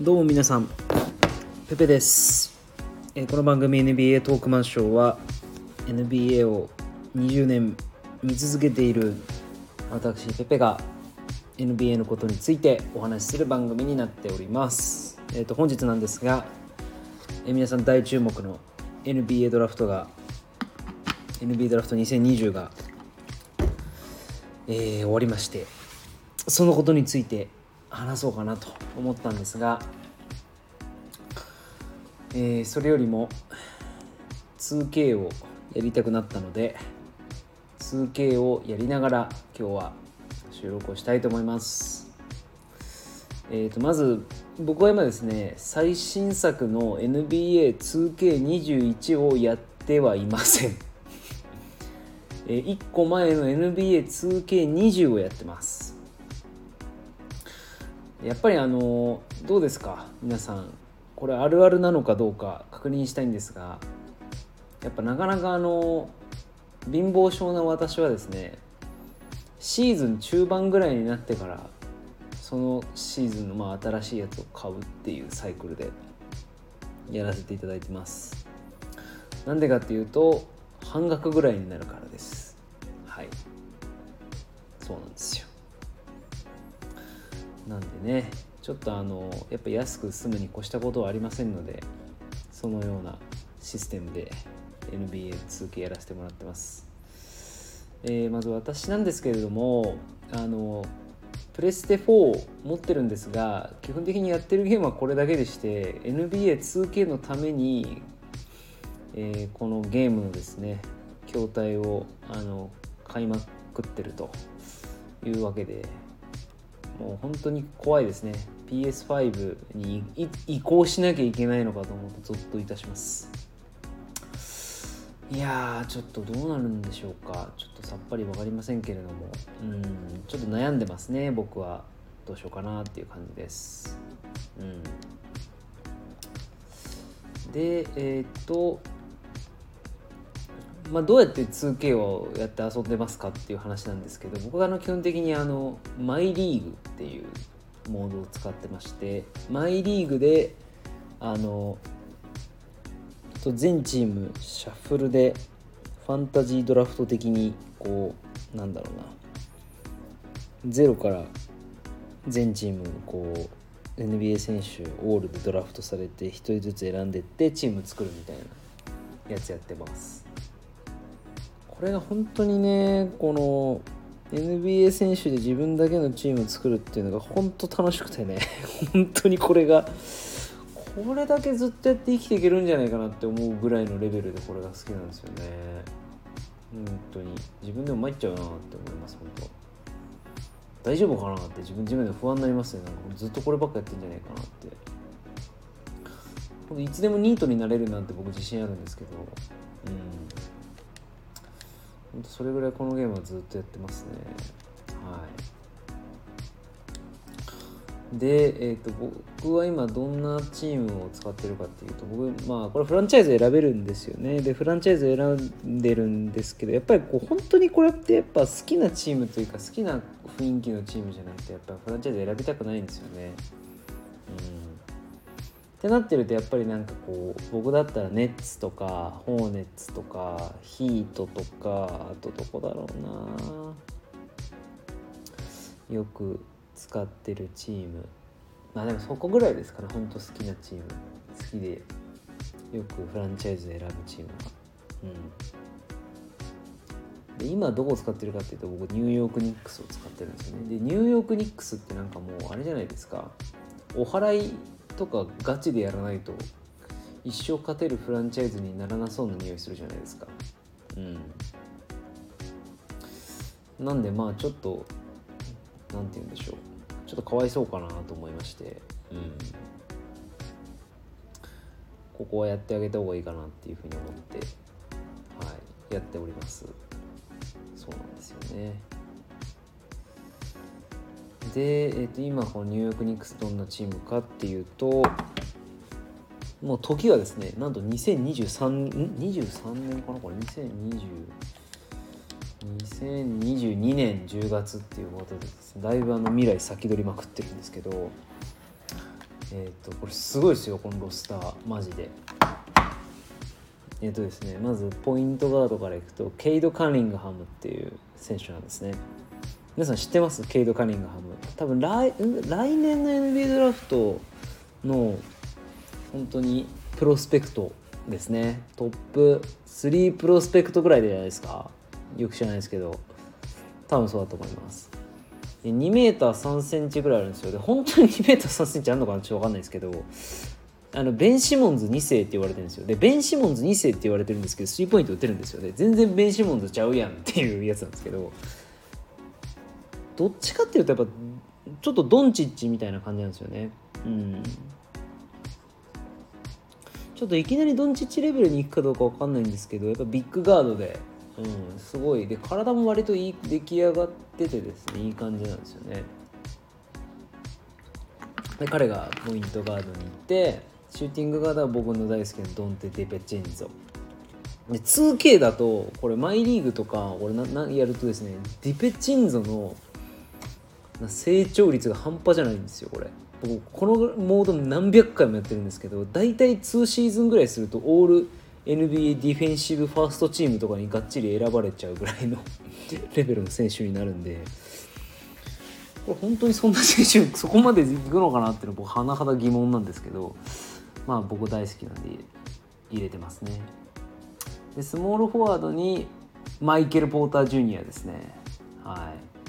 どうも皆さんペペです、えこの番組 NBA トークマンショーは NBA を20年見続けている私ペペが NBA のことについてお話しする番組になっております、えー、と本日なんですが、え皆さん大注目の NBA ドラフトが NBA ドラフト2020が、えー終わりましてそのことについて話そうかなと思ったんですが、えーそれよりも 2K をやりたくなったので 2K をやりながら今日は収録をしたいと思います。えー、とまず僕は今ですね最新作の NBA2K21 をやってはいません。えー、1個前の NBA2K20 をやってます。やっぱりあのどうですか？皆さんこれあるあるなのかどうか確認したいんですがやっぱなかなかあの貧乏症な私はですねシーズン中盤ぐらいになってからそのシーズンのまあ新しいやつを買うっていうサイクルでやらせていただいてます。なんでかっていうと半額ぐらいになるからです。はい。そうなんですよ。なんでねちょっとあのやっぱ安く済むに越したことはありませんのでそのようなシステムで NBA2K やらせてもらってます、えーまず私なんですけれどもあのプレステ4を持ってるんですが基本的にやってるゲームはこれだけでして NBA2K のために、えーこのゲームのですね筐体をあの買いまくってるというわけでもう本当に怖いですね。PS5 に移行しなきゃいけないのかと思うとゾッといたします。いやーちょっとどうなるんでしょうか。ちょっとさっぱり分かりませんけれども。うんちょっと悩んでますね僕は。どうしようかなっていう感じです。うん。でえーっとまあ、どうやって 2K をやって遊んでますかっていう話なんですけど僕はあの基本的にあのマイリーグっていうモードを使ってましてマイリーグであの全チームシャッフルでファンタジードラフト的にこうなんだろうなゼロから全チームこう NBA 選手オールでドラフトされて1人ずつ選んでってチーム作るみたいなやつやってます。これが本当にねこの NBA 選手で自分だけのチームを作るっていうのが本当楽しくてね 本当にこれがこれだけずっとやって生きていけるんじゃないかなって思うぐらいのレベルでこれが好きなんですよね。本当に。自分でも参っちゃうなって思います本当。大丈夫かなって自分自分で不安になりますね。なんかずっとこればっかやってんじゃないかなって。いつでもニートになれるなんて僕自信あるんですけど。うん。本当それぐらいこのゲームはずっとやってますね。はい。で、えー、と僕は今どんなチームを使ってるかっていうと僕まあこれフランチャイズ選べるんですよね。でフランチャイズ選んでるんですけどやっぱりこう本当にこれってやっぱ好きなチームというか好きな雰囲気のチームじゃなくてやっぱフランチャイズ選びたくないんですよね。ってなってるとやっぱりなんかこう僕だったらネッツとかホーネッツとかヒートとかあとどこだろうな。よく使ってるチーム。まあでもそこぐらいですかね。ほんと好きなチーム。好きでよくフランチャイズ選ぶチームは。うん。で今どこを使ってるかっていうと僕ニューヨークニックスを使ってるんですよね。でニューヨークニックスってなんかもうあれじゃないですか。お払いとかガチでやらないと一生勝てるフランチャイズにならなそうな匂いするじゃないですか。うん。なんでまあちょっとなんて言うんでしょう。ちょっとかわいそうかなと思いまして。うん。ここはやってあげた方がいいかなっていうふうに思ってはい。やっております。そうなんですよね。で、えー、と今このニューヨークニックスどんなチームかっていうともう時はですねなんと2023ん23年かなこれ。2020 2022年10月っていうことでですねだいぶあの未来先取りまくってるんですけどえっ、とこれすごいですよこのロスターマジで。えっ、とですねまずポイントガードからいくとケイド・カニングハムっていう選手なんですね。皆さん知ってます？ケイド・カニングハム。多分来来年の NBA ドラフトの本当にプロスペクトですね。トップ3プロスペクトぐらいじゃないですか。よく知らないですけど。多分そうだと思います。で2メーター3センチぐらいあるんですよ。で本当に2メーター3センチあるのかなちょっと分かんないですけど。あのベン・シモンズ2世って言われてるんですよ。でベン・シモンズ2世って言われてるんですけどスリーポイント打てるんですよ。ね全然ベン・シモンズちゃうやんっていうやつなんですけど。どっちかっていうとやっぱちょっとドンチッチみたいな感じなんですよね。うん。ちょっといきなりドンチッチレベルに行くかどうかわかんないんですけどやっぱビッグガードで、うん、すごい。で体も割といい出来上がっててですねいい感じなんですよね。で彼がポイントガードに行ってシューティングガードは僕の大好きなドンテ・ディヴィンチェンゾ。で 2K だとこれマイリーグとか俺ななやるとですねディペチンゾの成長率が半端じゃないんですよこれ。僕このモード何百回もやってるんですけど大体2シーズンぐらいするとオール NBA ディフェンシブファーストチームとかにがっちり選ばれちゃうぐらいの レベルの選手になるんで。これ本当にそんな選手そこまでいくのかなっていうのは僕甚だ疑問なんですけどまあ僕大好きなんで入れてますね。でスモールフォワードにマイケル・ポーター・ジュニアですね。はい。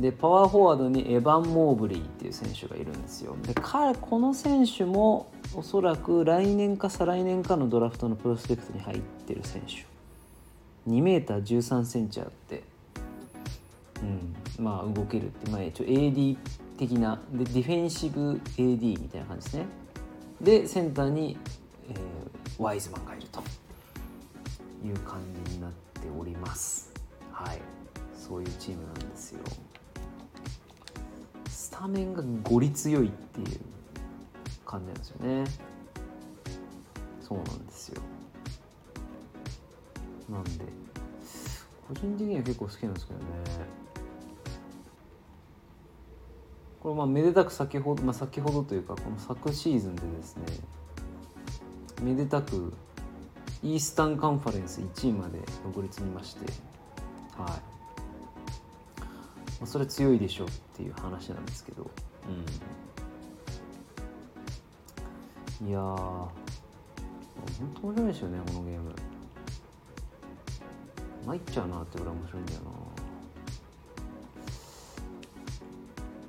でパワーフォワードにエヴァン・モーブリーっていう選手がいるんですよ。で彼この選手もおそらく来年か再来年かのドラフトのプロスペクトに入ってる選手。2メーター13センチあって、うん、まあ動けるって、まあ、一応 AD 的な。でディフェンシブ AD みたいな感じですね。でセンターに、えー、ワイズマンがいると。いう感じになっております。はい。そういうチームなんですよ。スタメンがゴリ強いっていう感じなんですよね。そうなんですよ。なんで。個人的には結構好きなんですけどね。これまあめでたく先ほど、まあ、先ほどというかこの昨シーズンでですねめでたくイースタンカンファレンス1位まで上り詰みましてはい。まあ、それ強いでしょうっていう話なんですけど、うん、いやー本当面白いですよねこのゲーム。参っちゃうなってぐらい面白いんだよな。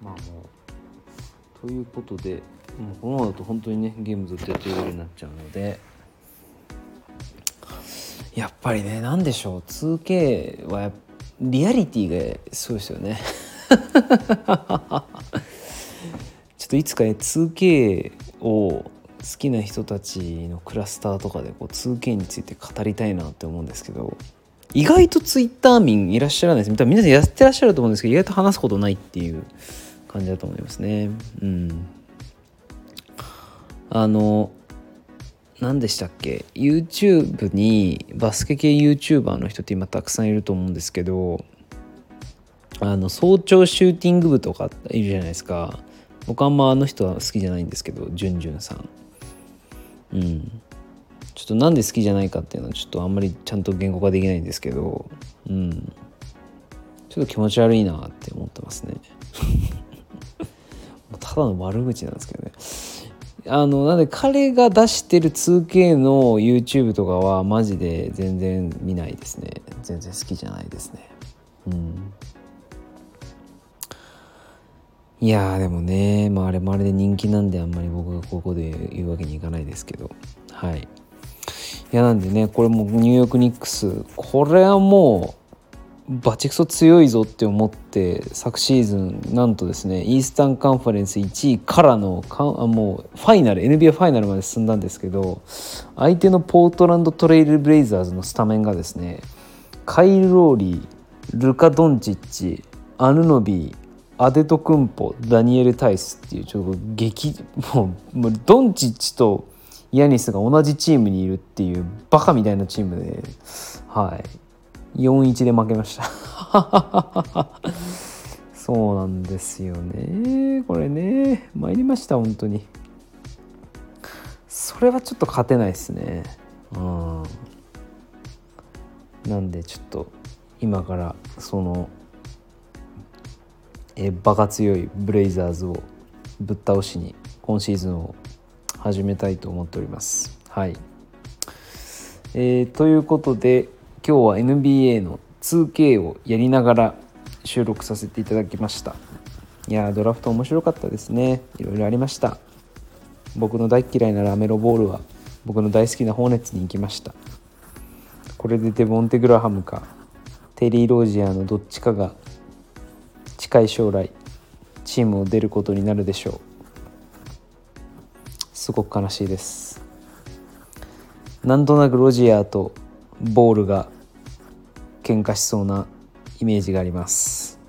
まあもうということでもうこのままだと本当にねゲームずっとやってるようになっちゃうので。やっぱりね何でしょう 2K はやっぱリアリティがそうですよね。ちょっといつかね 2K を好きな人たちのクラスターとかでこう 2K について語りたいなって思うんですけど意外と Twitter 民いらっしゃらないです。多分皆さんやってらっしゃると思うんですけど意外と話すことないっていう感じだと思いますね。うん。あの何でしたっけ？YouTube にバスケ系 YouTuber の人って今たくさんいると思うんですけどあの早朝シューティング部とかいるじゃないですか。僕あんまあの人は好きじゃないんですけどじゅんじゅんさん。うん。ちょっとなんで好きじゃないかっていうのはちょっとあんまりちゃんと言語化できないんですけどうん。ちょっと気持ち悪いなって思ってますね。ただの悪口なんですけどね。あのなんで彼が出してる 2K の YouTube とかはマジで全然見ないですね。全然好きじゃないですね。うん。いやでもね、まあ、あれもあれで人気なんであんまり僕がここで言うわけにいかないですけど。はい。いやなんでねこれもニューヨークニックス。これはもうバチクソ強いぞって思って昨シーズンなんとですねイースタンカンファレンス1位からのかもうファイナル NBA ファイナルまで進んだんですけど相手のポートランドトレイルブレイザーズのスタメンがですねカイル・ローリールカ・ドンチッチアヌノビーアデト・クンポダニエル・タイスっていうちょっと激もうもうドンチッチとヤニスが同じチームにいるっていうバカみたいなチームではい。4-1で負けました。そうなんですよね。これね参りました本当に。それはちょっと勝てないですね。うん。なんでちょっと今からそのえバカ強いブレイザーズをぶっ倒しに今シーズンを始めたいと思っております。はい。えー、ということで今日は NBA の 2K をやりながら収録させていただきました。いやドラフト面白かったですね。いろいろありました。僕の大嫌いなラメロボールは僕の大好きなホーネッツに行きました。これでデボンテ・グラハムかテリー・ロージアのどっちかが近い将来チームを出ることになるでしょう。すごく悲しいです。なんとなくロジアとボールが喧嘩しそうなイメージがあります。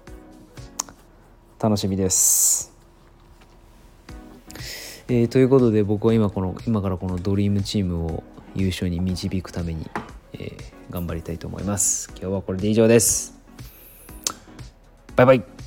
楽しみです。えー、ということで僕は今この今からこのドリームチームを優勝に導くために、えー、頑張りたいと思います。今日はこれで以上です。バイバイ。